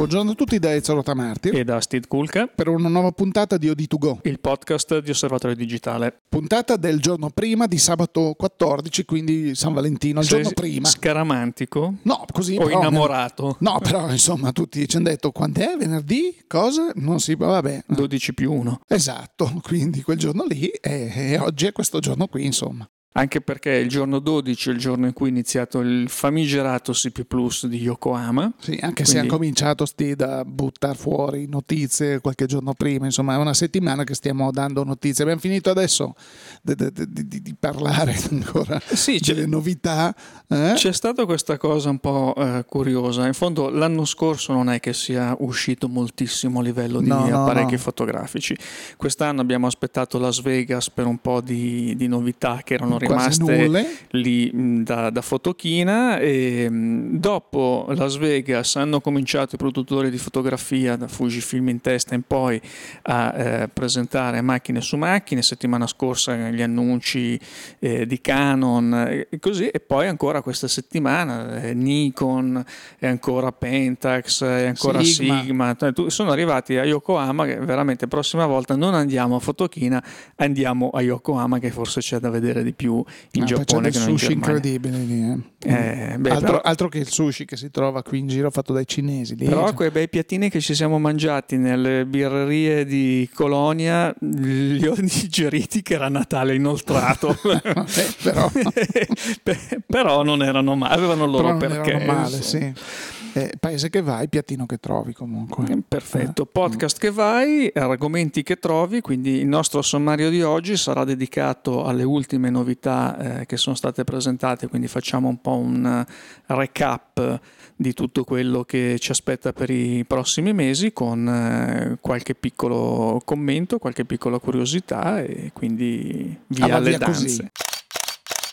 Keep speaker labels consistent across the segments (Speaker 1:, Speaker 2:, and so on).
Speaker 1: Buongiorno a tutti da Ezio Tamartir
Speaker 2: e da Steve Kulka
Speaker 1: per una nuova puntata di OD2Go,
Speaker 2: il podcast di Osservatorio Digitale.
Speaker 1: Puntata del giorno prima di sabato 14, quindi San Valentino, il
Speaker 2: Sei
Speaker 1: giorno prima.
Speaker 2: Scaramantico?
Speaker 1: No, così.
Speaker 2: O
Speaker 1: però-
Speaker 2: innamorato?
Speaker 1: No, però insomma tutti ci hanno detto quando è venerdì? Cosa? Non si vabbè.
Speaker 2: 12 più 1.
Speaker 1: Esatto, quindi quel giorno lì e, e oggi è questo giorno qui, insomma.
Speaker 2: Anche perché il giorno 12 è il giorno in cui è iniziato il famigerato CP Plus di Yokohama.
Speaker 1: Sì, anche se
Speaker 2: Quindi-
Speaker 1: hanno cominciato sti da buttare fuori notizie qualche giorno prima, insomma è una settimana che stiamo dando notizie. Abbiamo finito adesso di, di- di- di- parlare ancora
Speaker 2: Sì, c'è,
Speaker 1: delle novità. eh?
Speaker 2: c'è stata questa cosa un po' eh, curiosa. In fondo l'anno scorso non è che sia uscito moltissimo a livello di
Speaker 1: No, no,
Speaker 2: apparecchi
Speaker 1: no.
Speaker 2: fotografici. Quest'anno abbiamo aspettato Las Vegas per un po' di, novità che erano rimaste lì da, da fotochina. E mh, dopo Las Vegas hanno cominciato i produttori di fotografia da Fujifilm in testa in poi a eh, presentare macchine su macchine. Settimana scorsa gli annunci eh, di Canon eh, e così. E poi ancora questa settimana eh, Nikon e ancora Pentax e ancora
Speaker 1: Sigma.
Speaker 2: Sigma, sono arrivati a Yokohama che veramente prossima volta non andiamo a fotochina andiamo a Yokohama che forse c'è da vedere di più in
Speaker 1: Ah, poi c'è
Speaker 2: Giappone che non in
Speaker 1: sushi incredibile lì. eh.
Speaker 2: Eh, beh,
Speaker 1: altro,
Speaker 2: però-
Speaker 1: altro che il sushi che si trova qui in giro fatto dai cinesi. Lì,
Speaker 2: Però
Speaker 1: cioè.
Speaker 2: quei bei piattini che ci siamo mangiati nelle birrerie di Colonia li ho digeriti che era Natale inoltrato.
Speaker 1: Però,
Speaker 2: Pe- però non erano male, avevano loro
Speaker 1: però
Speaker 2: perché.
Speaker 1: erano male, sì. Eh, paese che vai, piattino che trovi comunque.
Speaker 2: Eh, Perfetto,
Speaker 1: Eh.
Speaker 2: podcast che vai, argomenti che trovi, quindi il nostro sommario di oggi sarà dedicato alle ultime novità eh, che sono state presentate, quindi facciamo un po' un eh, recap di tutto quello che ci aspetta per i prossimi mesi con eh, qualche piccolo commento, qualche piccola curiosità e quindi via
Speaker 1: Ah,
Speaker 2: alle
Speaker 1: via
Speaker 2: danze.
Speaker 1: così.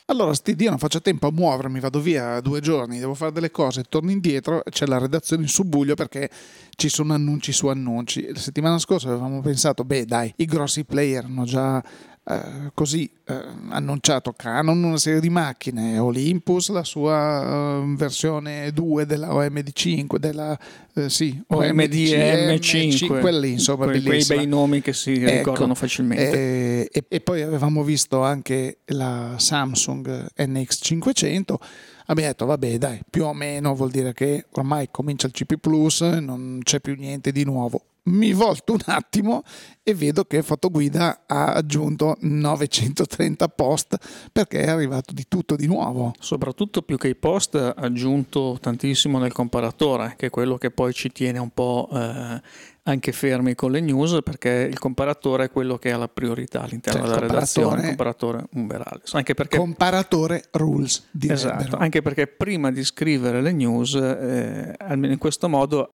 Speaker 1: Allora, sti io non faccio tempo a muovermi, vado via due giorni, devo fare delle cose, torno indietro, c'è la redazione in subbuglio perché ci sono annunci su annunci. La settimana scorsa avevamo pensato, beh dai, i grossi player hanno già eh, così eh, annunciato Canon una serie di macchine, Olympus la sua eh, versione 2 della OMD5, della eh, sì,
Speaker 2: OMDM5,
Speaker 1: quelli insomma,
Speaker 2: quei, quei bei nomi che si
Speaker 1: Ecco,
Speaker 2: ricordano facilmente.
Speaker 1: Eh, e, e poi avevamo visto anche la Samsung NX500. Abbiamo detto, vabbè, dai, più o meno vuol dire che ormai comincia il CP Plus, non c'è più niente di nuovo. Mi volto un attimo e vedo che Fotoguida ha aggiunto 930 post perché è arrivato di tutto di nuovo.
Speaker 2: Soprattutto più che i post ha aggiunto tantissimo nel comparatore, che è quello che poi ci tiene un po' eh, anche fermi con le news, perché il comparatore è quello che ha la priorità all'interno
Speaker 1: Cioè,
Speaker 2: della redazione, il
Speaker 1: comparatore-
Speaker 2: comparatore umberale. Anche perché,
Speaker 1: Comparatore rules, direbbero.
Speaker 2: esatto, anche perché prima di scrivere le news, eh, almeno in questo modo,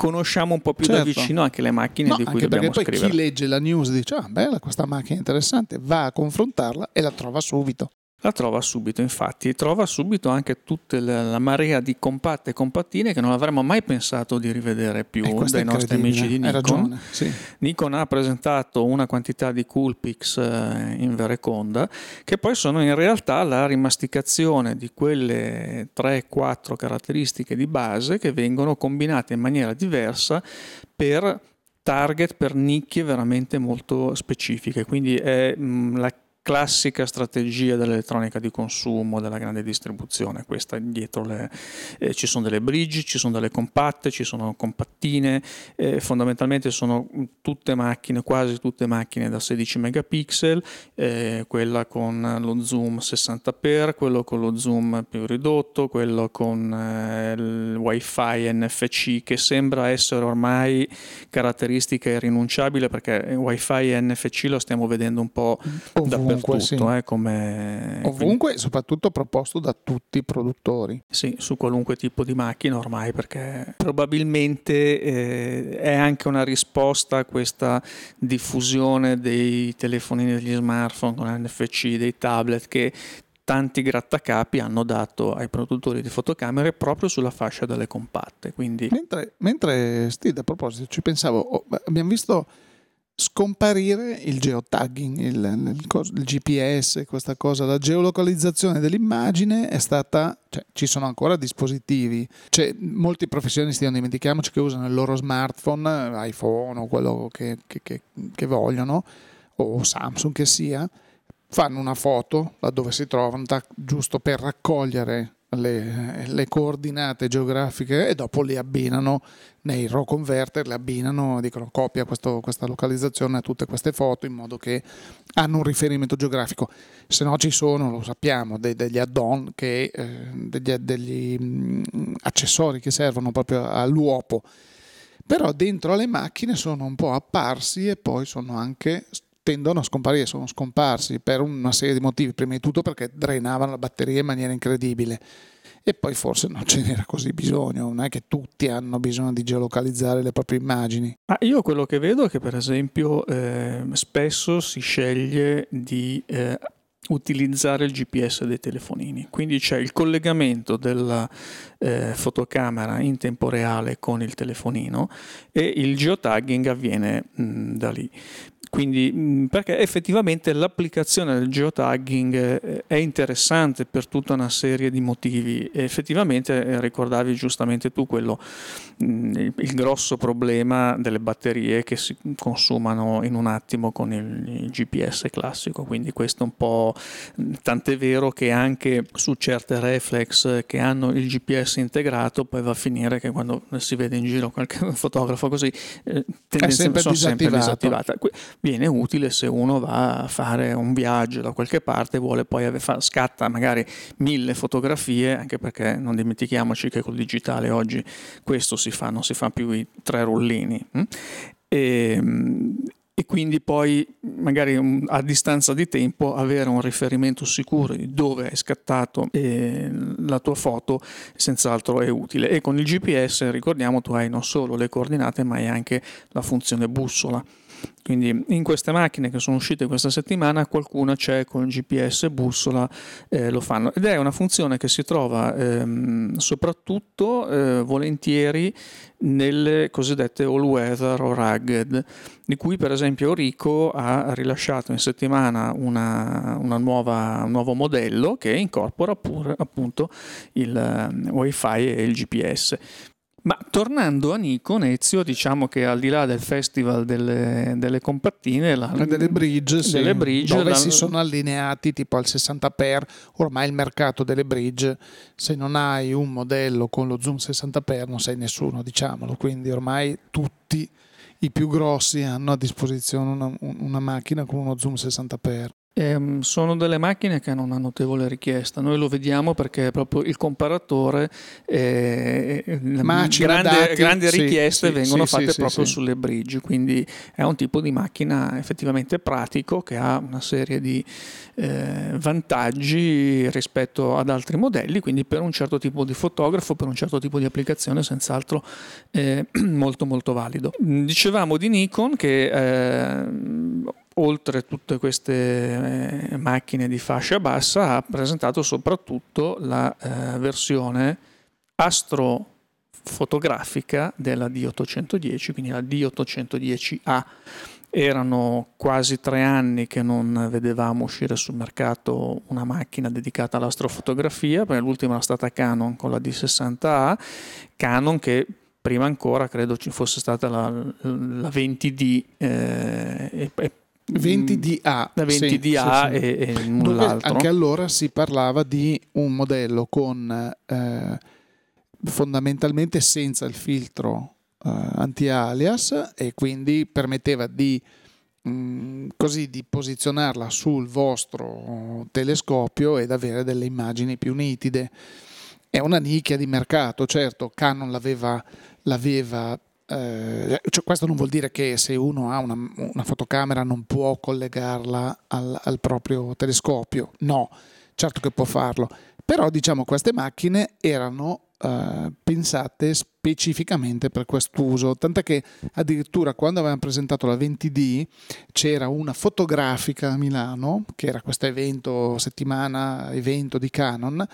Speaker 2: conosciamo un po' più da
Speaker 1: Certo.
Speaker 2: vicino anche le macchine
Speaker 1: No,
Speaker 2: di cui
Speaker 1: anche perché
Speaker 2: dobbiamo
Speaker 1: poi
Speaker 2: scrivere.
Speaker 1: chi legge la news dice ah bella questa macchina interessante va a confrontarla e la trova subito
Speaker 2: La trova subito, infatti, trova subito anche tutta la, marea di compatte e compattine che non avremmo mai pensato di rivedere più
Speaker 1: e questo
Speaker 2: dai nostri amici di Nikon.
Speaker 1: ragione sì.
Speaker 2: Nikon ha presentato una quantità di Coolpix eh, in Vereconda che poi sono in realtà la rimasticazione di quelle 3-4 caratteristiche di base che vengono combinate in maniera diversa per target, per nicchie veramente molto specifiche. Quindi è mh, la classica strategia dell'elettronica di consumo, della grande distribuzione. Questa dietro le, eh, ci sono delle bridge, ci sono delle compatte, ci sono compattine, eh, fondamentalmente sono tutte macchine, quasi tutte macchine da 16 megapixel, eh, quella con lo zoom 60x, quello con lo zoom più ridotto, quello con eh, il wifi NFC che sembra essere ormai caratteristica irrinunciabile perché wifi NFC lo stiamo vedendo un po'
Speaker 1: ovunque sì.
Speaker 2: Dappertutto, eh, come
Speaker 1: ovunque soprattutto proposto da tutti i produttori
Speaker 2: sì, su qualunque tipo di macchina ormai, perché probabilmente eh, è anche una risposta a questa diffusione dei telefonini degli smartphone con NFC, dei tablet che tanti grattacapi hanno dato ai produttori di fotocamere proprio sulla fascia delle compatte. Quindi
Speaker 1: mentre, mentre Steve a proposito ci pensavo oh, abbiamo visto scomparire il geotagging, il, il, il, GPS, questa cosa, la geolocalizzazione dell'immagine è stata, cioè, ci sono ancora dispositivi, cioè, molti professionisti, non dimentichiamoci, che usano il loro smartphone, iPhone o quello che, che, che, che vogliono, o Samsung che sia, fanno una foto laddove si trovano, giusto per raccogliere le, le, coordinate geografiche e dopo le abbinano nei raw converter, le abbinano, dicono copia questo, questa localizzazione a tutte queste foto in modo che hanno un riferimento geografico. Se no ci sono, lo sappiamo, dei, degli add-on, che, eh, degli, degli mm, accessori che servono proprio all'uopo. Però dentro alle macchine sono un po' apparsi e poi sono anche tendono a scomparire, sono scomparsi per una serie di motivi, prima di tutto perché drenavano la batteria in maniera incredibile. E poi forse non ce n'era così bisogno, non è che tutti hanno bisogno di geolocalizzare le proprie immagini.
Speaker 2: Ah, io quello che vedo è che per esempio eh, spesso si sceglie di eh, utilizzare il GPS dei telefonini, quindi c'è il collegamento della eh, fotocamera in tempo reale con il telefonino e il geotagging avviene mh, da lì. Quindi, mm, perché effettivamente l'applicazione del geotagging eh, è interessante per tutta una serie di motivi. E effettivamente eh, ricordavi giustamente tu quello, mm, il grosso problema delle batterie che si consumano in un attimo con il GPS classico. Quindi questo un po' mm, tant'è vero che anche su certe reflex che hanno il GPS integrato, poi va a finire che quando si vede in giro qualche fotografo così,
Speaker 1: eh, tendenzialmente sono sempre disattivate
Speaker 2: viene utile se uno va a fare un viaggio da qualche parte e vuole poi fa, scatta magari mille fotografie, anche perché non dimentichiamoci che col digitale oggi questo si fa, non si fa più i tre rullini. Hm? E, e quindi poi magari a distanza di tempo avere un riferimento sicuro di dove hai scattato eh, la tua foto senz'altro è utile. E con il GPS ricordiamo tu hai non solo le coordinate ma hai anche la funzione bussola quindi in queste macchine che sono uscite questa settimana qualcuna c'è con GPS bussola, eh, lo fanno ed è una funzione che si trova ehm, soprattutto eh, volentieri nelle cosiddette all weather o rugged, di cui per esempio Rico ha rilasciato in settimana una, una nuova, un nuovo modello che incorpora pure appunto il um, wifi e il GPS. Ma tornando a Nikon, Ezio, diciamo che al di là del festival delle, delle compattine, la,
Speaker 1: delle bridge, sì, delle bridge dove la, si sono allineati tipo al 60x, ormai il mercato delle bridge, se non hai un modello con lo zoom 60x non sei nessuno, diciamolo, quindi ormai tutti i più grossi hanno a disposizione una, una macchina con uno zoom 60x.
Speaker 2: Eh, sono delle macchine che hanno una notevole richiesta, noi lo vediamo perché proprio il comparatore, eh, grandi, dati, grandi richieste sì, vengono sì, fatte proprio sulle bridge, quindi è un tipo di macchina effettivamente pratico che ha una serie di eh, vantaggi rispetto ad altri modelli, quindi per un certo tipo di fotografo, per un certo tipo di applicazione senz'altro è molto molto valido. Dicevamo di Nikon che eh, oltre tutte queste eh, macchine di fascia bassa, ha presentato soprattutto la eh, versione astrofotografica della D810, quindi la D810A. Erano quasi tre anni che non vedevamo uscire sul mercato una macchina dedicata all'astrofotografia, perché l'ultima era stata Canon con la D60A, Canon che prima ancora credo ci fosse stata la, la 20D eh, e,
Speaker 1: 20DA,
Speaker 2: da 20DA sì, sì, e, e null'altro.
Speaker 1: Anche allora si parlava di un modello con eh, fondamentalmente senza il filtro eh, anti-alias e quindi permetteva di, mh, mm, così, di posizionarla sul vostro telescopio ed avere delle immagini più nitide. È una nicchia di mercato, certo, Canon l'aveva, l'aveva eh, cioè questo non vuol dire che se uno ha una, una fotocamera non può collegarla al, al, proprio telescopio, no, certo che può farlo, però diciamo queste macchine erano eh, pensate specificamente per quest'uso, tant'è che addirittura quando avevamo presentato la 20D c'era una fotografica a Milano, che era questo evento, settimana, evento di Canon,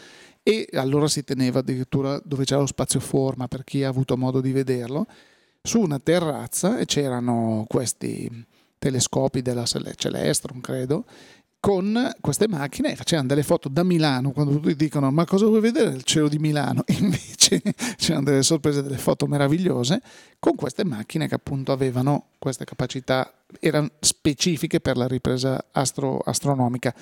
Speaker 1: e allora si teneva addirittura dove c'era lo spazio forma per chi ha avuto modo di vederlo su una terrazza e c'erano questi telescopi della Celestron, credo, con queste macchine facevano delle foto da Milano quando tutti dicono ma cosa vuoi vedere il cielo di Milano? Invece c'erano delle sorprese delle foto meravigliose con queste macchine che appunto avevano queste capacità erano specifiche per la ripresa astro- astronomica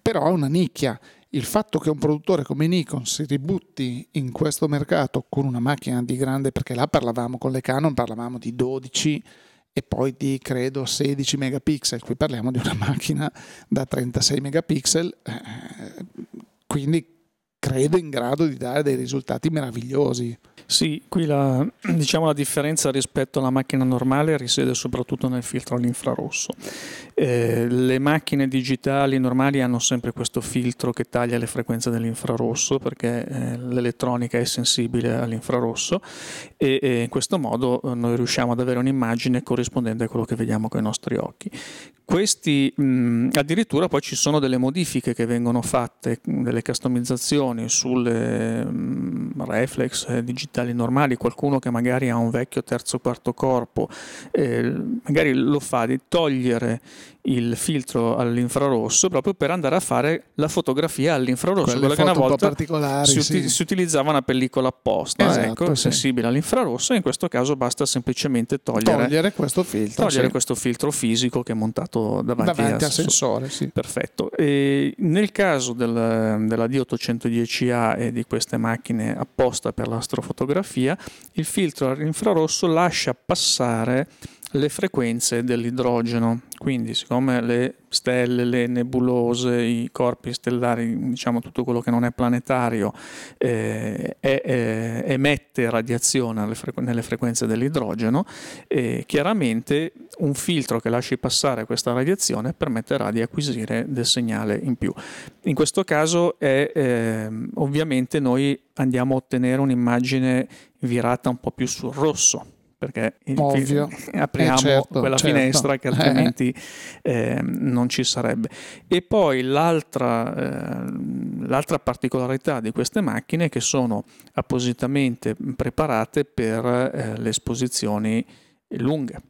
Speaker 1: però è una nicchia. Il fatto che un produttore come Nikon si ributti in questo mercato con una macchina di grande perché là parlavamo con le Canon parlavamo di 12 e poi di credo 16 megapixel, qui parliamo di una macchina da 36 megapixel, eh, quindi credo in grado di dare dei risultati meravigliosi.
Speaker 2: Sì, qui la, diciamo, la differenza rispetto alla macchina normale risiede soprattutto nel filtro all'infrarosso. Eh, le macchine digitali normali hanno sempre questo filtro che taglia le frequenze dell'infrarosso perché eh, l'elettronica è sensibile all'infrarosso e, e in questo modo eh, noi riusciamo ad avere un'immagine corrispondente a quello che vediamo con i nostri occhi. Questi mh, addirittura poi ci sono delle modifiche che vengono fatte, delle customizzazioni sulle mh, reflex eh, digitali normali, qualcuno che magari ha un vecchio terzo quarto corpo, eh, magari lo fa di togliere il filtro all'infrarosso proprio per andare a fare la fotografia all'infrarosso,
Speaker 1: quella
Speaker 2: che una volta
Speaker 1: si,
Speaker 2: uti-
Speaker 1: sì.
Speaker 2: si, utilizzava una pellicola apposta,
Speaker 1: esatto,
Speaker 2: ecco,
Speaker 1: sì.
Speaker 2: sensibile all'infrarosso, e in questo caso basta semplicemente togliere,
Speaker 1: togliere questo filtro,
Speaker 2: togliere
Speaker 1: sì.
Speaker 2: questo filtro fisico che è montato davanti,
Speaker 1: davanti al sensore. Sì.
Speaker 2: Perfetto. E nel caso del, della D810A e di queste macchine apposta per l'astrofotografia, il filtro all'infrarosso lascia passare le frequenze dell'idrogeno. Quindi, siccome le stelle, le nebulose, i corpi stellari, diciamo tutto quello che non è planetario, eh, è, è, emette radiazione frequ- nelle frequenze dell'idrogeno, eh, chiaramente un filtro che lasci passare questa radiazione permetterà di acquisire del segnale in più. In questo caso è eh, ovviamente noi andiamo a ottenere un'immagine virata un po' più sul rosso perché
Speaker 1: Ovvio.
Speaker 2: apriamo
Speaker 1: eh certo,
Speaker 2: quella
Speaker 1: certo.
Speaker 2: finestra che altrimenti eh, non ci sarebbe. E poi l'altra, eh, l'altra, particolarità di queste macchine è che sono appositamente preparate per eh, le esposizioni lunghe.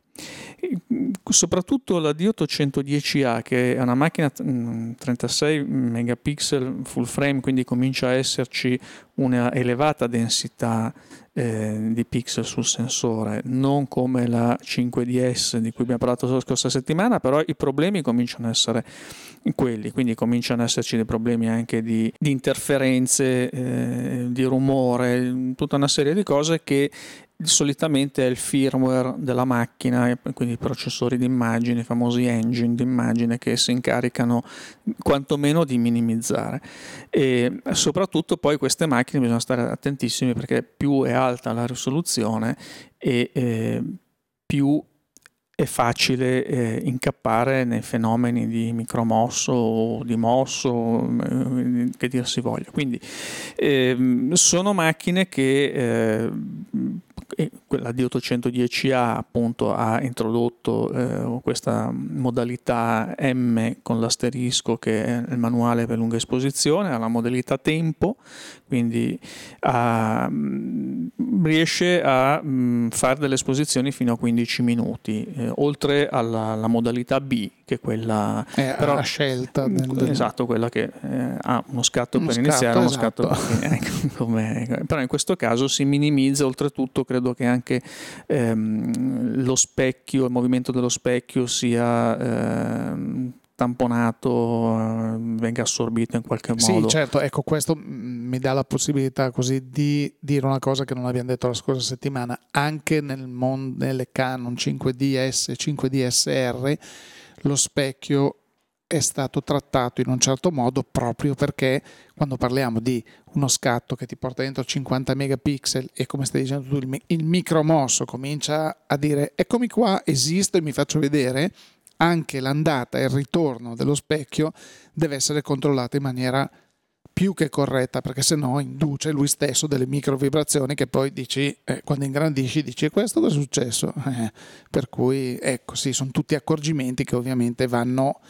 Speaker 2: Soprattutto la D810A, che è una macchina 36 megapixel full frame, quindi comincia a esserci una elevata densità eh, di pixel sul sensore, non come la 5DS di cui abbiamo parlato la scorsa settimana, però i problemi cominciano ad essere quelli, quindi cominciano ad esserci dei problemi anche di, di interferenze, eh, di rumore, tutta una serie di cose che solitamente è il firmware della macchina, quindi i processori di immagine, i famosi engine di immagine che si incaricano quantomeno di minimizzare. E soprattutto poi queste macchine bisogna stare attentissimi perché più è alta la risoluzione e eh, più è facile eh, incappare nei fenomeni di micromosso o di mosso, eh, che dir si voglia. Quindi eh, sono macchine che eh, quella di 810A appunto ha introdotto eh, questa modalità M con l'asterisco che è il manuale per lunga esposizione, ha la modalità tempo, quindi ha, riesce a mh, fare delle esposizioni fino a 15 minuti, eh, oltre alla, alla, modalità B che è quella
Speaker 1: è però, a scelta
Speaker 2: del, esatto, quella che eh, ha uno scatto
Speaker 1: uno
Speaker 2: per
Speaker 1: scatto,
Speaker 2: iniziare, uno
Speaker 1: esatto.
Speaker 2: scatto per finire. Ecco, però in questo caso si minimizza oltretutto credo che anche ehm, lo specchio, il movimento dello specchio sia ehm, tamponato, eh, venga assorbito in qualche modo.
Speaker 1: Sì, certo, ecco, questo mi dà la possibilità così di dire una cosa che non abbiamo detto la scorsa settimana, anche nel mondo, nelle Canon 5DS, 5DSR, lo specchio è stato trattato in un certo modo proprio perché quando parliamo di uno scatto che ti porta dentro 50 megapixel e come stai dicendo tu il, il micromosso comincia a dire eccomi qua, esisto e mi faccio vedere, anche l'andata e il ritorno dello specchio deve essere controllato in maniera più che corretta perché se no induce lui stesso delle micro vibrazioni che poi dici eh, quando ingrandisci dici questo cosa è successo? Eh, per cui ecco sì sono tutti accorgimenti che ovviamente vanno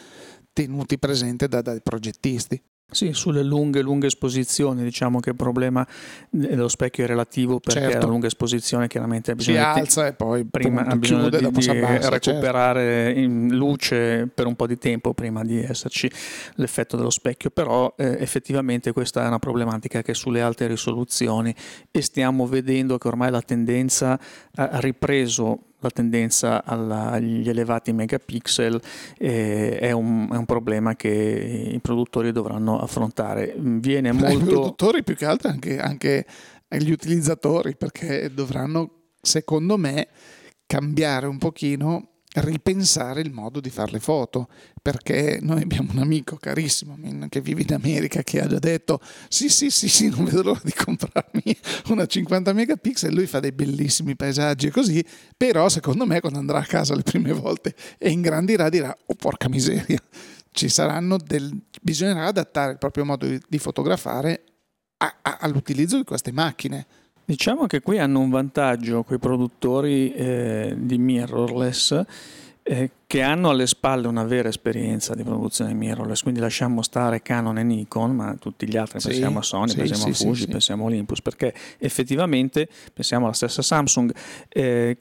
Speaker 1: tenuti presenti da, dai progettisti
Speaker 2: Sì, sulle lunghe, lunghe esposizioni, diciamo che il problema dello specchio è relativo perché certo. la lunga esposizione chiaramente ha bisogno
Speaker 1: si alza e poi
Speaker 2: prima
Speaker 1: ha bisogno
Speaker 2: chiude,
Speaker 1: di, di
Speaker 2: abbassa, certo. recuperare certo. in luce per un po' di tempo prima di esserci l'effetto dello specchio, però eh, effettivamente questa è una problematica che sulle alte risoluzioni e stiamo vedendo che ormai la tendenza ha ripreso la tendenza alla, agli elevati megapixel eh, è, un, è, un, problema che i produttori dovranno affrontare. Viene molto... I
Speaker 1: produttori più che altro anche, anche agli utilizzatori perché dovranno, secondo me, cambiare un pochino ripensare il modo di fare le foto perché noi abbiamo un amico carissimo che vive in America che ha già detto sì sì sì sì non vedo l'ora di comprarmi una 50 megapixel lui fa dei bellissimi paesaggi e così però secondo me quando andrà a casa le prime volte e ingrandirà dirà oh porca miseria ci saranno del bisognerà adattare il proprio modo di fotografare a, a, all'utilizzo di queste macchine
Speaker 2: Diciamo che qui hanno un vantaggio quei produttori eh, di mirrorless eh, che hanno alle spalle una vera esperienza di produzione mirrorless, quindi lasciamo stare Canon e Nikon, ma tutti gli altri, sì, pensiamo a Sony, sì, pensiamo sì, a Fuji, pensiamo a Olympus, perché effettivamente pensiamo alla stessa Samsung. Eh,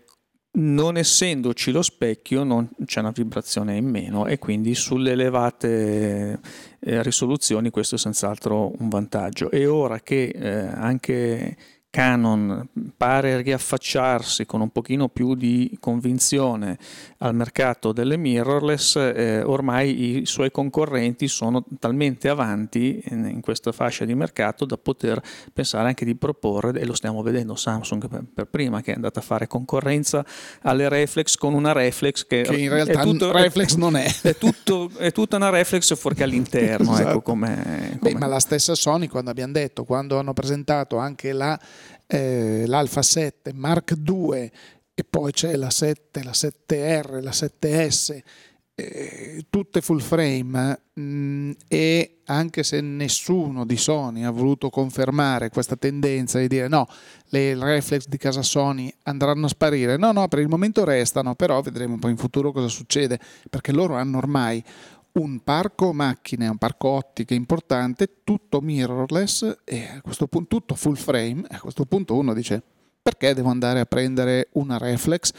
Speaker 2: non essendoci lo specchio non c'è una vibrazione in meno e quindi sulle elevate eh, risoluzioni questo è senz'altro un vantaggio e ora che eh, anche Canon pare riaffacciarsi con un pochino più di convinzione al mercato delle mirrorless, eh, ormai i suoi concorrenti sono talmente avanti in, in, questa fascia di mercato da poter pensare anche di proporre, e lo stiamo vedendo Samsung per, per prima, che è andata a fare concorrenza alle reflex con una reflex che,
Speaker 1: che in realtà tutto, reflex non è.
Speaker 2: È, tutto, è, tutta una reflex fuorché all'interno. ecco,
Speaker 1: esatto.
Speaker 2: come,
Speaker 1: come... Beh, ma la stessa Sony quando abbiamo detto, quando hanno presentato anche la eh, l'Alpha 7 Mark II e poi c'è la 7, la 7R, la 7S, eh, tutte full frame mh, mm, e anche se nessuno di Sony ha voluto confermare questa tendenza di dire no, le reflex di casa Sony andranno a sparire, no, no, per il momento restano, però vedremo poi in futuro cosa succede, perché loro hanno ormai un parco macchine, un parco ottiche importante, tutto mirrorless e a questo punto tutto full frame. A questo punto uno dice perché devo andare a prendere una reflex?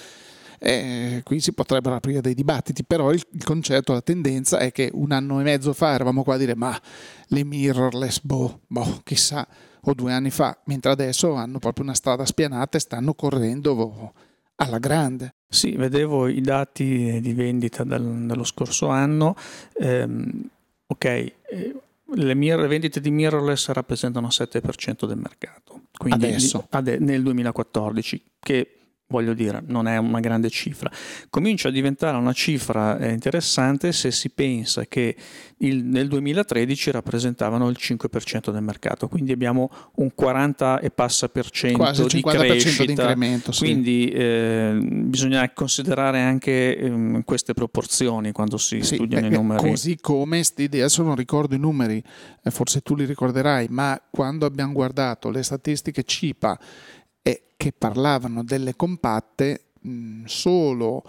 Speaker 1: E qui si potrebbero aprire dei dibattiti, però il, concetto, la tendenza è che un anno e mezzo fa eravamo qua a dire ma le mirrorless, boh, boh, chissà, o due anni fa, mentre adesso hanno proprio una strada spianata e stanno correndo boh, alla grande.
Speaker 2: Sì, vedevo i dati di vendita dal, dallo scorso anno. Ehm, ok, eh, le, mir- vendite di mirrorless rappresentano il 7% del mercato.
Speaker 1: Quindi Adesso?
Speaker 2: Ade- nel 2014, che voglio dire, non è una grande cifra. Comincia a diventare una cifra eh, interessante se si pensa che il, nel 2013 rappresentavano il 5% del mercato, quindi abbiamo un 40 e passa per cento di crescita.
Speaker 1: Di incremento, sì.
Speaker 2: Quindi eh, bisogna considerare anche eh, queste proporzioni quando si sì, studiano beh, i numeri.
Speaker 1: Così come, adesso non ricordo i numeri, eh, forse tu li ricorderai, ma quando abbiamo guardato le statistiche CIPA e che parlavano delle compatte mh, solo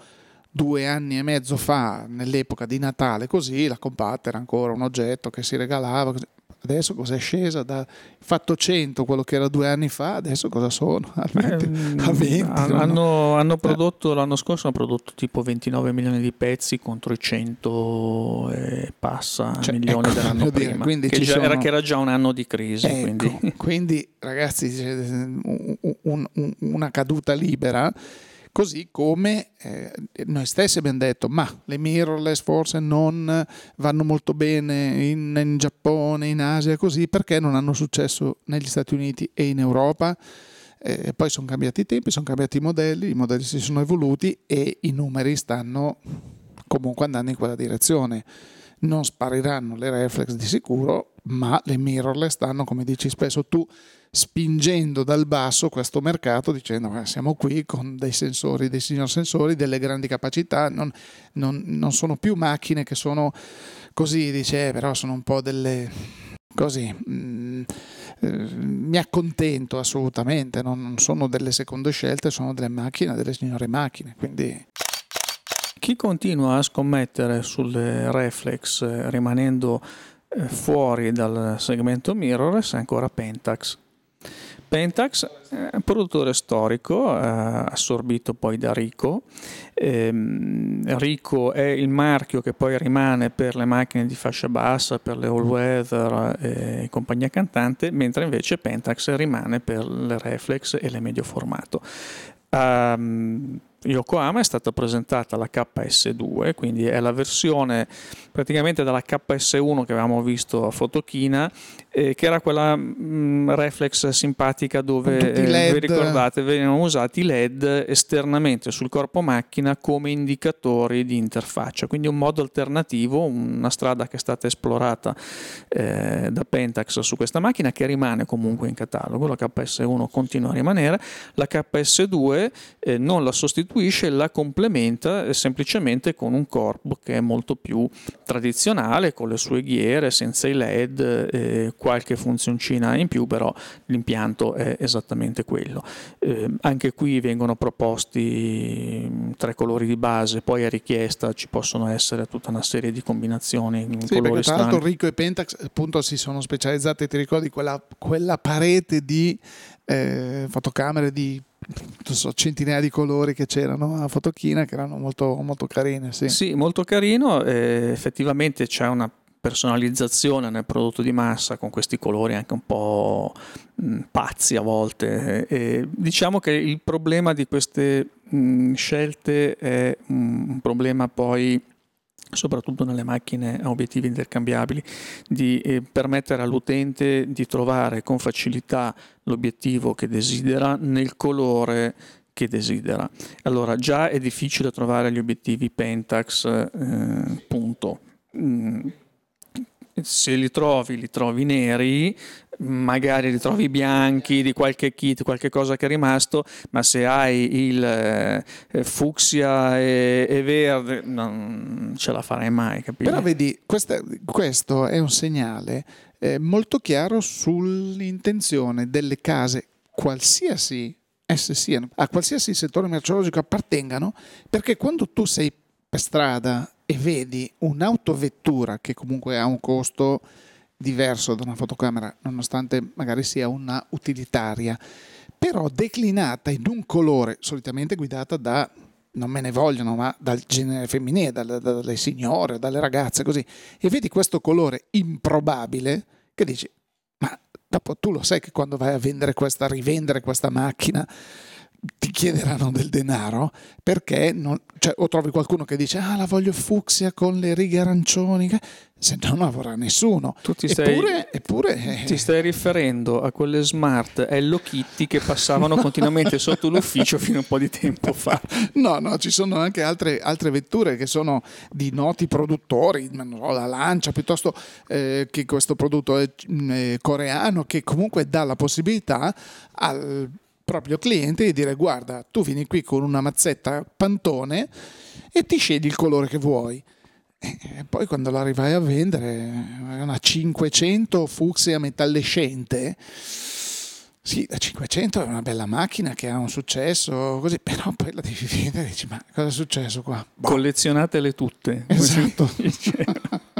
Speaker 1: due anni e mezzo fa, nell'epoca di Natale, così la compatta era ancora un oggetto che si regalava. Così. Adesso cosa è scesa da fatto 100 quello che era due anni fa, adesso cosa sono? A 20,
Speaker 2: eh, a 20 hanno, hanno, prodotto l'anno scorso hanno prodotto tipo 29 milioni di pezzi contro i 100 e passa cioè, milioni ecco, dell'anno prima. Dire, che, sono... era, che, era, già un anno di crisi.
Speaker 1: Ecco,
Speaker 2: quindi.
Speaker 1: quindi. ragazzi, un, un, una caduta libera Così come eh, noi stessi abbiamo detto, ma le mirrorless forse non vanno molto bene in, in Giappone, in Asia, così, perché non hanno successo negli Stati Uniti e in Europa? Eh, poi sono cambiati i tempi, sono cambiati i modelli, i modelli si sono evoluti e i numeri stanno comunque andando in quella direzione. Non spariranno le reflex di sicuro, ma le mirrorless stanno, come dici spesso tu, spingendo dal basso questo mercato dicendo eh, siamo qui con dei sensori, dei signor sensori, delle grandi capacità, non, non, non sono più macchine che sono così, dice, eh, però sono un po' delle così. Mm, eh, mi accontento assolutamente, non, non sono delle seconde scelte, sono delle macchine, delle signore macchine, quindi
Speaker 2: chi continua a scommettere sulle reflex eh, rimanendo eh, fuori dal segmento mirrorless è ancora Pentax. Pentax è un produttore storico, eh, assorbito poi da Rico. Eh, Rico è il marchio che poi rimane per le macchine di fascia bassa, per le all-weather e compagnia cantante, mentre invece Pentax rimane per le reflex e le medio formato. Um, Yokohama è stata presentata la KS2, quindi è la versione praticamente della KS1 che avevamo visto a Fotochina, eh, che era quella mh, mm, reflex simpatica dove eh, vi ricordate venivano usati LED esternamente sul corpo macchina come indicatori di interfaccia, quindi un modo alternativo, una strada che è stata esplorata eh, da Pentax su questa macchina che rimane comunque in catalogo, la KS1 continua a rimanere, la KS2 eh, non la sostituisce sostituisce la complementa semplicemente con un corpo che è molto più tradizionale, con le sue ghiere, senza i LED, eh, qualche funzioncina in più, però l'impianto è esattamente quello. Eh, anche qui vengono proposti mm, tre colori di base, poi a richiesta ci possono essere tutta una serie di combinazioni.
Speaker 1: Sì, perché tra l'altro Rico e Pentax appunto si sono specializzati, ti ricordi quella, quella parete di eh, fotocamere di so, centinaia di colori che c'erano a Fotochina che erano molto, molto carine. Sì.
Speaker 2: sì, molto carino. Eh, effettivamente c'è una personalizzazione nel prodotto di massa con questi colori anche un po' mh, pazzi a volte. E diciamo che il problema di queste mh, scelte è un problema poi soprattutto nelle macchine a obiettivi intercambiabili, di eh, permettere all'utente di trovare con facilità l'obiettivo che desidera nel colore che desidera. Allora già è difficile trovare gli obiettivi Pentax, eh, punto. Mm, se li trovi, li trovi neri, magari li trovi bianchi di qualche kit, qualche cosa che è rimasto, ma se hai il eh, fucsia e, e, verde non ce la farai mai, capito?
Speaker 1: Però vedi, questa, questo è un segnale eh, molto chiaro sull'intenzione delle case, qualsiasi esse siano, a qualsiasi settore merceologico appartengano, perché quando tu sei per strada e vedi un'autovettura che comunque ha un costo diverso da una fotocamera, nonostante magari sia una utilitaria, però declinata in un colore, solitamente guidata da, non me ne vogliono, ma dal genere femminile, dalle, dalle signore, dalle ragazze, così, e vedi questo colore improbabile, che dici, ma dopo tu lo sai che quando vai a vendere questa, a rivendere questa macchina, ti chiederanno del denaro perché non, cioè, o trovi qualcuno che dice ah la voglio fucsia con le righe arancioni se no non avrà nessuno.
Speaker 2: Tu ti
Speaker 1: stai,
Speaker 2: eppure, eppure, ti stai riferendo a quelle smart Hello Kitty che passavano continuamente sotto l'ufficio fino a un po' di tempo fa.
Speaker 1: No no ci sono anche altre, altre vetture che sono di noti produttori non so, la Lancia piuttosto eh, che questo prodotto è, è coreano che comunque dà la possibilità al proprio cliente e dire guarda tu vieni qui con una mazzetta pantone e ti scegli il colore che vuoi e poi quando la arrivai a vendere una 500 fucsia metallescente sì, la 500 è una bella macchina che ha un successo così, però poi la devi vendere e dici ma cosa è successo qua?
Speaker 2: Boh. Collezionatele tutte.
Speaker 1: Esatto.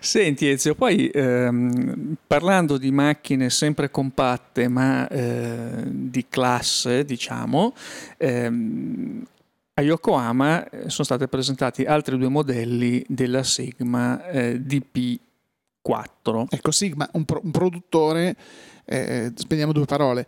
Speaker 2: Senti Ezio, poi ehm, parlando di macchine sempre compatte ma eh, di classe, diciamo, ehm, a Yokohama eh, sono stati presentati altri due modelli della Sigma eh, DP4.
Speaker 1: Ecco, Sigma, un, pro- un produttore, eh, spendiamo due parole,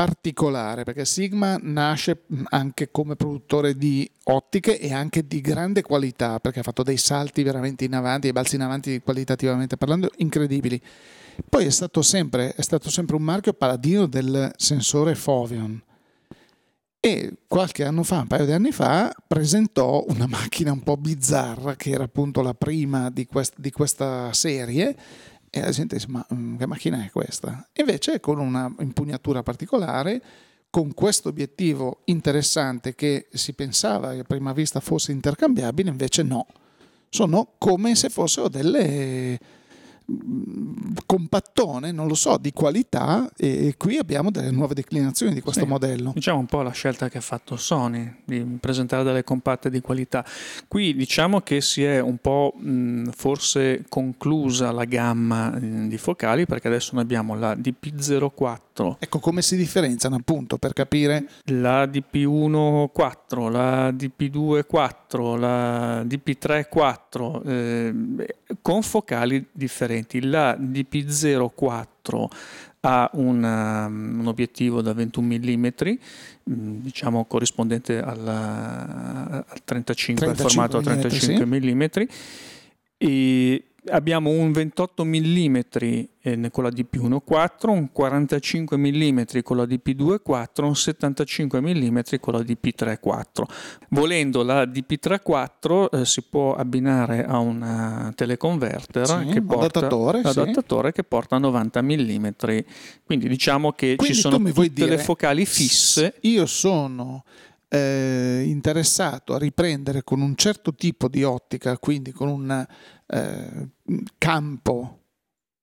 Speaker 1: particolare perché Sigma nasce anche come produttore di ottiche e anche di grande qualità perché ha fatto dei salti veramente in avanti, dei balzi in avanti qualitativamente parlando incredibili. Poi è stato sempre, è stato sempre un marchio paladino del sensore Foveon e qualche anno fa, un paio di anni fa, presentò una macchina un po' bizzarra che era appunto la prima di, quest- di questa serie e la gente dice, ma mm, che macchina è questa? Invece con una impugnatura particolare, con questo obiettivo interessante che si pensava che a prima vista fosse intercambiabile, invece no. Sono come se fossero delle, compattone, non lo so, di qualità e qui abbiamo delle nuove declinazioni di questo
Speaker 2: sì,
Speaker 1: modello.
Speaker 2: Diciamo un po' la scelta che ha fatto Sony di presentare delle compatte di qualità. Qui diciamo che si è un po' mh, forse conclusa la gamma mh, di focali perché adesso noi abbiamo la DP04.
Speaker 1: Ecco come si differenziano appunto per capire.
Speaker 2: La DP1.4, la DP2.4, la DP3.4 eh, con focali differenti. La DP04 ha una, um, un obiettivo da 21 mm, diciamo corrispondente alla, al 35, 35 al formato a 35 mm, sì. e abbiamo un 28 mm eh, con la DP1.4, un 45 mm con la DP2.4, un 75 mm con la DP3.4. Volendo la DP3.4 eh, si può abbinare a un teleconverter
Speaker 1: sì,
Speaker 2: che porta,
Speaker 1: adattatore,
Speaker 2: adattatore
Speaker 1: sì.
Speaker 2: che porta 90 mm. Quindi diciamo che
Speaker 1: Quindi
Speaker 2: ci sono tutte
Speaker 1: dire,
Speaker 2: le focali fisse.
Speaker 1: Io sono eh, interessato a riprendere con un certo tipo di ottica, quindi con un eh, campo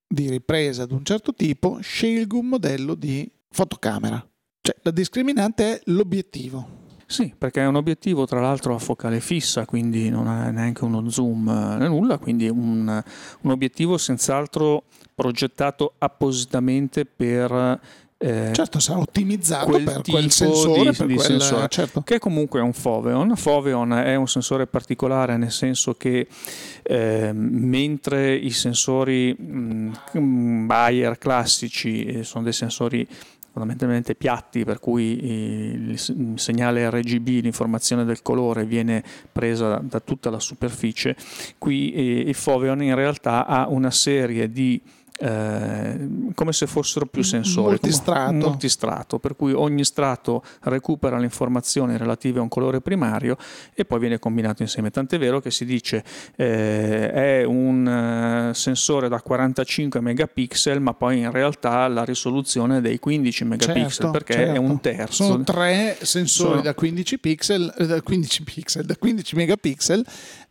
Speaker 1: di ripresa di un certo tipo, scelgo un modello di fotocamera. Cioè, la discriminante è l'obiettivo.
Speaker 2: Sì, perché è un obiettivo tra l'altro a focale fissa, quindi non ha neanche uno zoom né nulla, quindi un, un obiettivo senz'altro progettato appositamente per
Speaker 1: eh, certo, sarà ottimizzato quel per quel sensore, di, per
Speaker 2: di
Speaker 1: quel,
Speaker 2: sensore
Speaker 1: certo.
Speaker 2: che comunque è un Foveon. Foveon è un sensore particolare nel senso che eh, mentre i sensori mh, Bayer classici eh, sono dei sensori fondamentalmente piatti per cui il segnale RGB, l'informazione del colore viene presa da tutta la superficie, qui eh, il Foveon in realtà ha una serie di eh, come se fossero più sensori
Speaker 1: multistrato.
Speaker 2: multistrato per cui ogni strato recupera le informazioni relative a un colore primario e poi viene combinato insieme tant'è vero che si dice eh, è un uh, sensore da 45 megapixel ma poi in realtà la risoluzione è dei 15 megapixel
Speaker 1: certo,
Speaker 2: perché
Speaker 1: certo.
Speaker 2: è un terzo
Speaker 1: sono tre sensori sono... da 15 pixel eh, da 15 pixel da 15 megapixel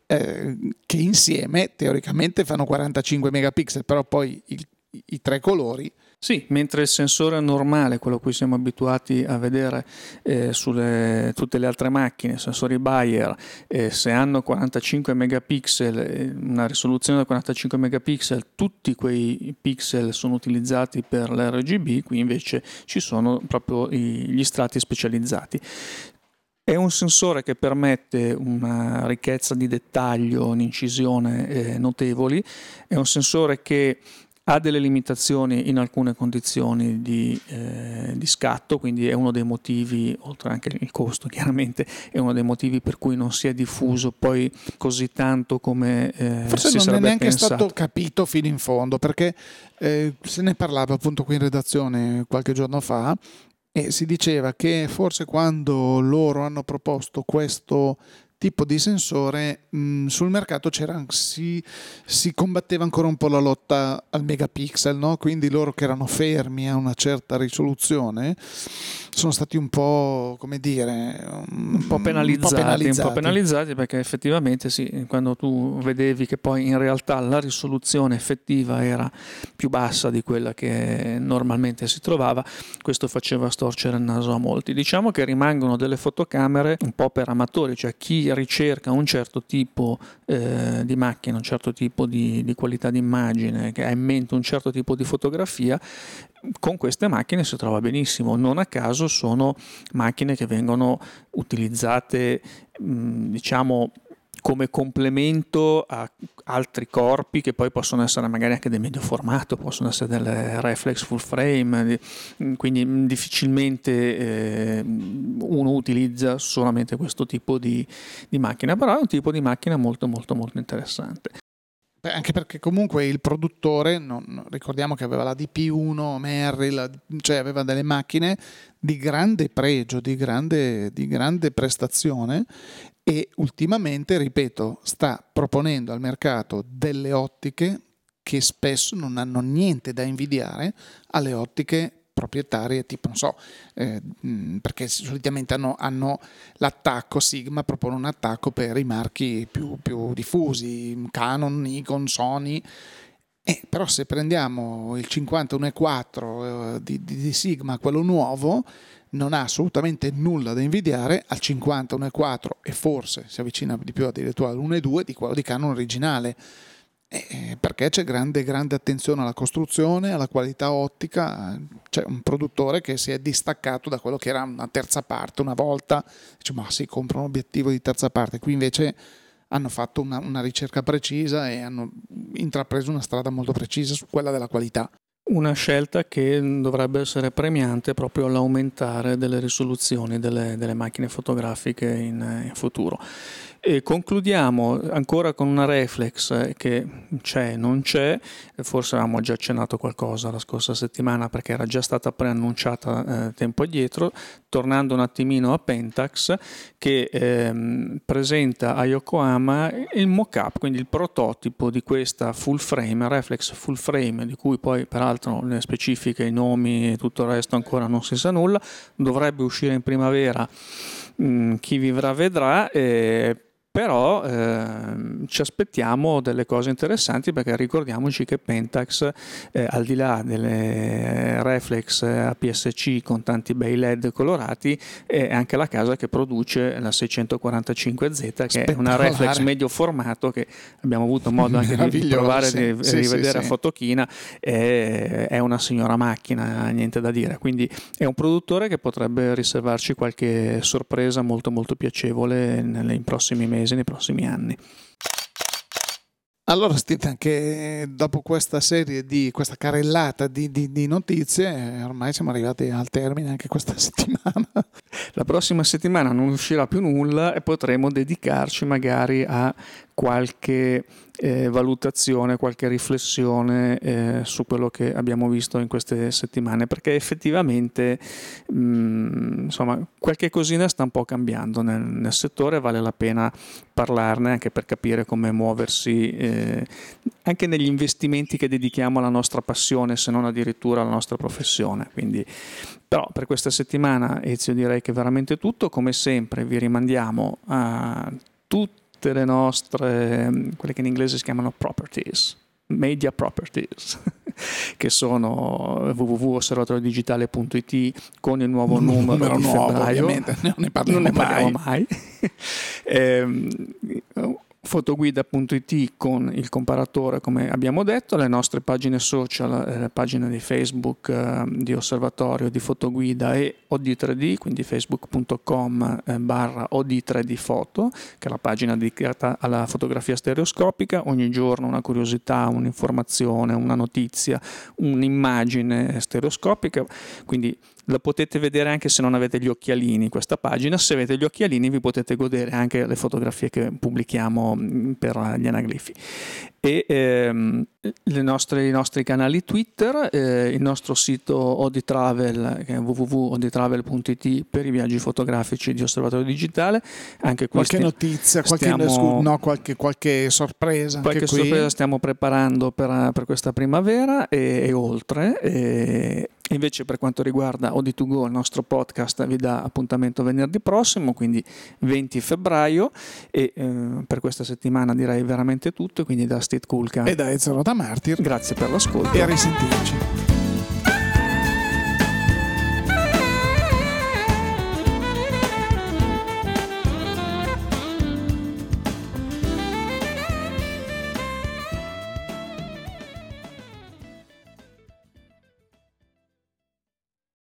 Speaker 1: eh, che insieme teoricamente fanno 45 megapixel, però poi il, i tre colori
Speaker 2: sì, mentre il sensore normale, quello a cui siamo abituati a vedere eh, sulle tutte le altre macchine, sensori Bayer, eh, se hanno 45 megapixel, eh, una risoluzione da 45 megapixel, tutti quei pixel sono utilizzati per l'RGB, qui invece ci sono proprio gli strati specializzati. È un sensore che permette una ricchezza di dettaglio, un'incisione eh, notevoli, è un sensore che ha delle limitazioni in alcune condizioni di, eh, di, scatto, quindi è uno dei motivi, oltre anche il costo chiaramente, è uno dei motivi per cui non si è diffuso poi così tanto come eh,
Speaker 1: Forse
Speaker 2: si
Speaker 1: non è neanche
Speaker 2: pensato.
Speaker 1: stato capito fino in fondo, perché eh, se ne parlava appunto qui in redazione qualche giorno fa e si diceva che forse quando loro hanno proposto questo tipo di sensore mh, sul mercato si, si, combatteva ancora un po' la lotta al megapixel, no? quindi loro che erano fermi a una certa risoluzione sono stati un po' come dire
Speaker 2: un po' penalizzati, un po penalizzati. Un po penalizzati perché effettivamente sì, quando tu vedevi che poi in realtà la risoluzione effettiva era più bassa di quella che normalmente si trovava, questo faceva storcere il naso a molti. Diciamo che rimangono delle fotocamere un po' per amatori, cioè chi ricerca un certo tipo eh, di macchina, un certo tipo di, di qualità di immagine, che ha in mente un certo tipo di fotografia, con queste macchine si trova benissimo. Non a caso sono macchine che vengono utilizzate, mh, diciamo, come complemento a altri corpi che poi possono essere magari anche del medio formato, possono essere delle reflex full frame, quindi difficilmente eh, uno utilizza solamente questo tipo di, di macchina, però è un tipo di macchina molto molto molto interessante.
Speaker 1: Anche perché comunque il produttore, non, ricordiamo che aveva la DP1, Merrill, cioè aveva delle macchine di grande pregio, di grande, di grande prestazione e ultimamente, ripeto, sta proponendo al mercato delle ottiche che spesso non hanno niente da invidiare alle ottiche proprietarie, tipo non so, eh, perché solitamente hanno, hanno, l'attacco, Sigma propone un attacco per i marchi più, più diffusi, Canon, Nikon, Sony, Eh, però se prendiamo il 51.4 eh, di, di, Sigma, quello nuovo, non ha assolutamente nulla da invidiare al 50.1.4 e forse si avvicina di più addirittura all'1.2 di quello di Canon originale. Eh, perché c'è grande, grande attenzione alla costruzione, alla qualità ottica, c'è un produttore che si è distaccato da quello che era una terza parte una volta, dice ma si compra un obiettivo di terza parte, qui invece hanno fatto una, una ricerca precisa e hanno intrapreso una strada molto precisa su quella della qualità.
Speaker 2: Una scelta che dovrebbe essere premiante proprio all'aumentare delle risoluzioni delle, delle macchine fotografiche in, in futuro. E concludiamo ancora con una reflex eh, che c'è, non c'è, forse avevamo già accennato qualcosa la scorsa settimana perché era già stata preannunciata eh, tempo addietro, tornando un attimino a Pentax che ehm, presenta a Yokohama il mock-up, quindi il prototipo di questa full frame, reflex full frame, di cui poi peraltro le specifiche, i nomi e tutto il resto ancora non si sa nulla, dovrebbe uscire in primavera. Mm, chi vivrà vedrà. Eh, però eh, ci aspettiamo delle cose interessanti perché ricordiamoci che Pentax eh, al di là delle reflex APS-C con tanti bei led colorati è anche la casa che produce la 645Z che è una reflex medio formato che abbiamo avuto modo anche di provare sì. di sì, rivedere sì, a fotochina. È, è una signora macchina niente da dire. Quindi è un produttore che potrebbe riservarci qualche sorpresa molto molto piacevole nei prossimi mesi mesi nei prossimi anni.
Speaker 1: Allora, Steve, anche dopo questa serie di questa carrellata di, di, di, notizie, ormai siamo arrivati al termine anche questa settimana.
Speaker 2: La prossima settimana non uscirà più nulla e potremo dedicarci magari a qualche eh, valutazione, qualche riflessione eh, su quello che abbiamo visto in queste settimane, perché effettivamente mh, mm, insomma, qualche cosina sta un po' cambiando nel, nel, settore, vale la pena parlarne anche per capire come muoversi eh, anche negli investimenti che dedichiamo alla nostra passione, se non addirittura alla nostra professione. Quindi, però per questa settimana Ezio direi che è veramente tutto, come sempre vi rimandiamo a tutti tutte le nostre, quelle che in inglese si chiamano properties, media properties, che sono www.osservatoriodigitale.it con il nuovo numero, numero di nuovo, febbraio.
Speaker 1: Ovviamente, non ne parliamo, non ne parliamo mai. mai.
Speaker 2: eh, fotoguida.it con il comparatore come abbiamo detto, le nostre pagine social, eh, pagine di Facebook eh, di Osservatorio di Fotoguida e OD3D, quindi facebook.com eh, barra OD3D Foto, che è la pagina dedicata alla fotografia stereoscopica, ogni giorno una curiosità, un'informazione, una notizia, un'immagine stereoscopica, quindi la potete vedere anche se non avete gli occhialini questa pagina, se avete gli occhialini vi potete godere anche le fotografie che pubblichiamo mm, per gli anaglifi. E ehm, nostre, i nostri canali Twitter, eh, il nostro sito Oditravel che è www.oditravel.it per i viaggi fotografici di Osservatorio Digitale. Anche
Speaker 1: qualche notizia, qualche, stiamo, no, qualche, qualche sorpresa.
Speaker 2: Qualche sorpresa stiamo preparando per, per questa primavera e, e oltre. E, Invece per quanto riguarda Odi2Go, il nostro podcast vi dà appuntamento venerdì prossimo, quindi 20 febbraio e eh, per questa settimana direi veramente tutto, quindi da Steve Kulka
Speaker 1: e da Ezio da Martir.
Speaker 2: Grazie per l'ascolto
Speaker 1: e a risentirci.